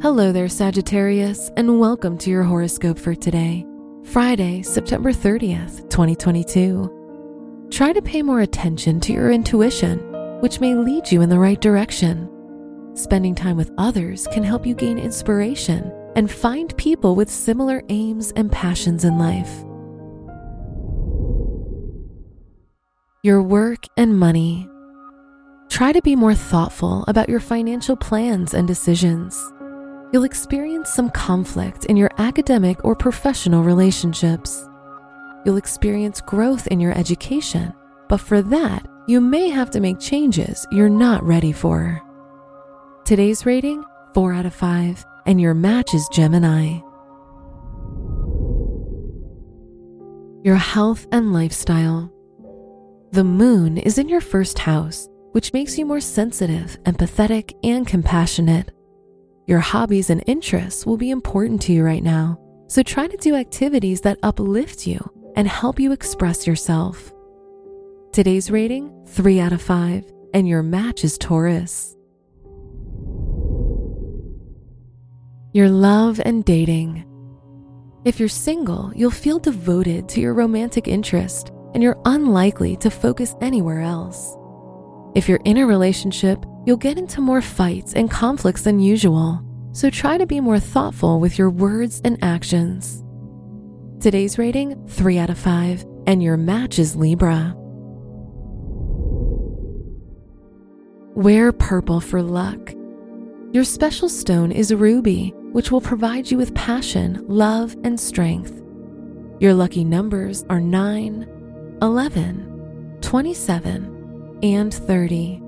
Hello there, Sagittarius, and welcome to your horoscope for today, Friday, September 30th, 2022. Try to pay more attention to your intuition, which may lead you in the right direction. Spending time with others can help you gain inspiration and find people with similar aims and passions in life. Your work and money. Try to be more thoughtful about your financial plans and decisions you'll experience some conflict in your academic or professional relationships. You'll experience growth in your education, but for that, you may have to make changes you're not ready for. Today's rating 4 out of 5, and your match is Gemini. Your health and lifestyle. The moon is in your first house, which makes you more sensitive, empathetic, and compassionate. Your hobbies and interests will be important to you right now, so try to do activities that uplift you and help you express yourself. Today's rating 3 out of 5, and your match is Taurus. Your love and dating. If you're single, you'll feel devoted to your romantic interest and you're unlikely to focus anywhere else. If you're in a relationship, you'll get into more fights and conflicts than usual, so try to be more thoughtful with your words and actions. Today's rating 3 out of 5, and your match is Libra. Wear purple for luck. Your special stone is ruby, which will provide you with passion, love, and strength. Your lucky numbers are 9, 11, 27, and 30.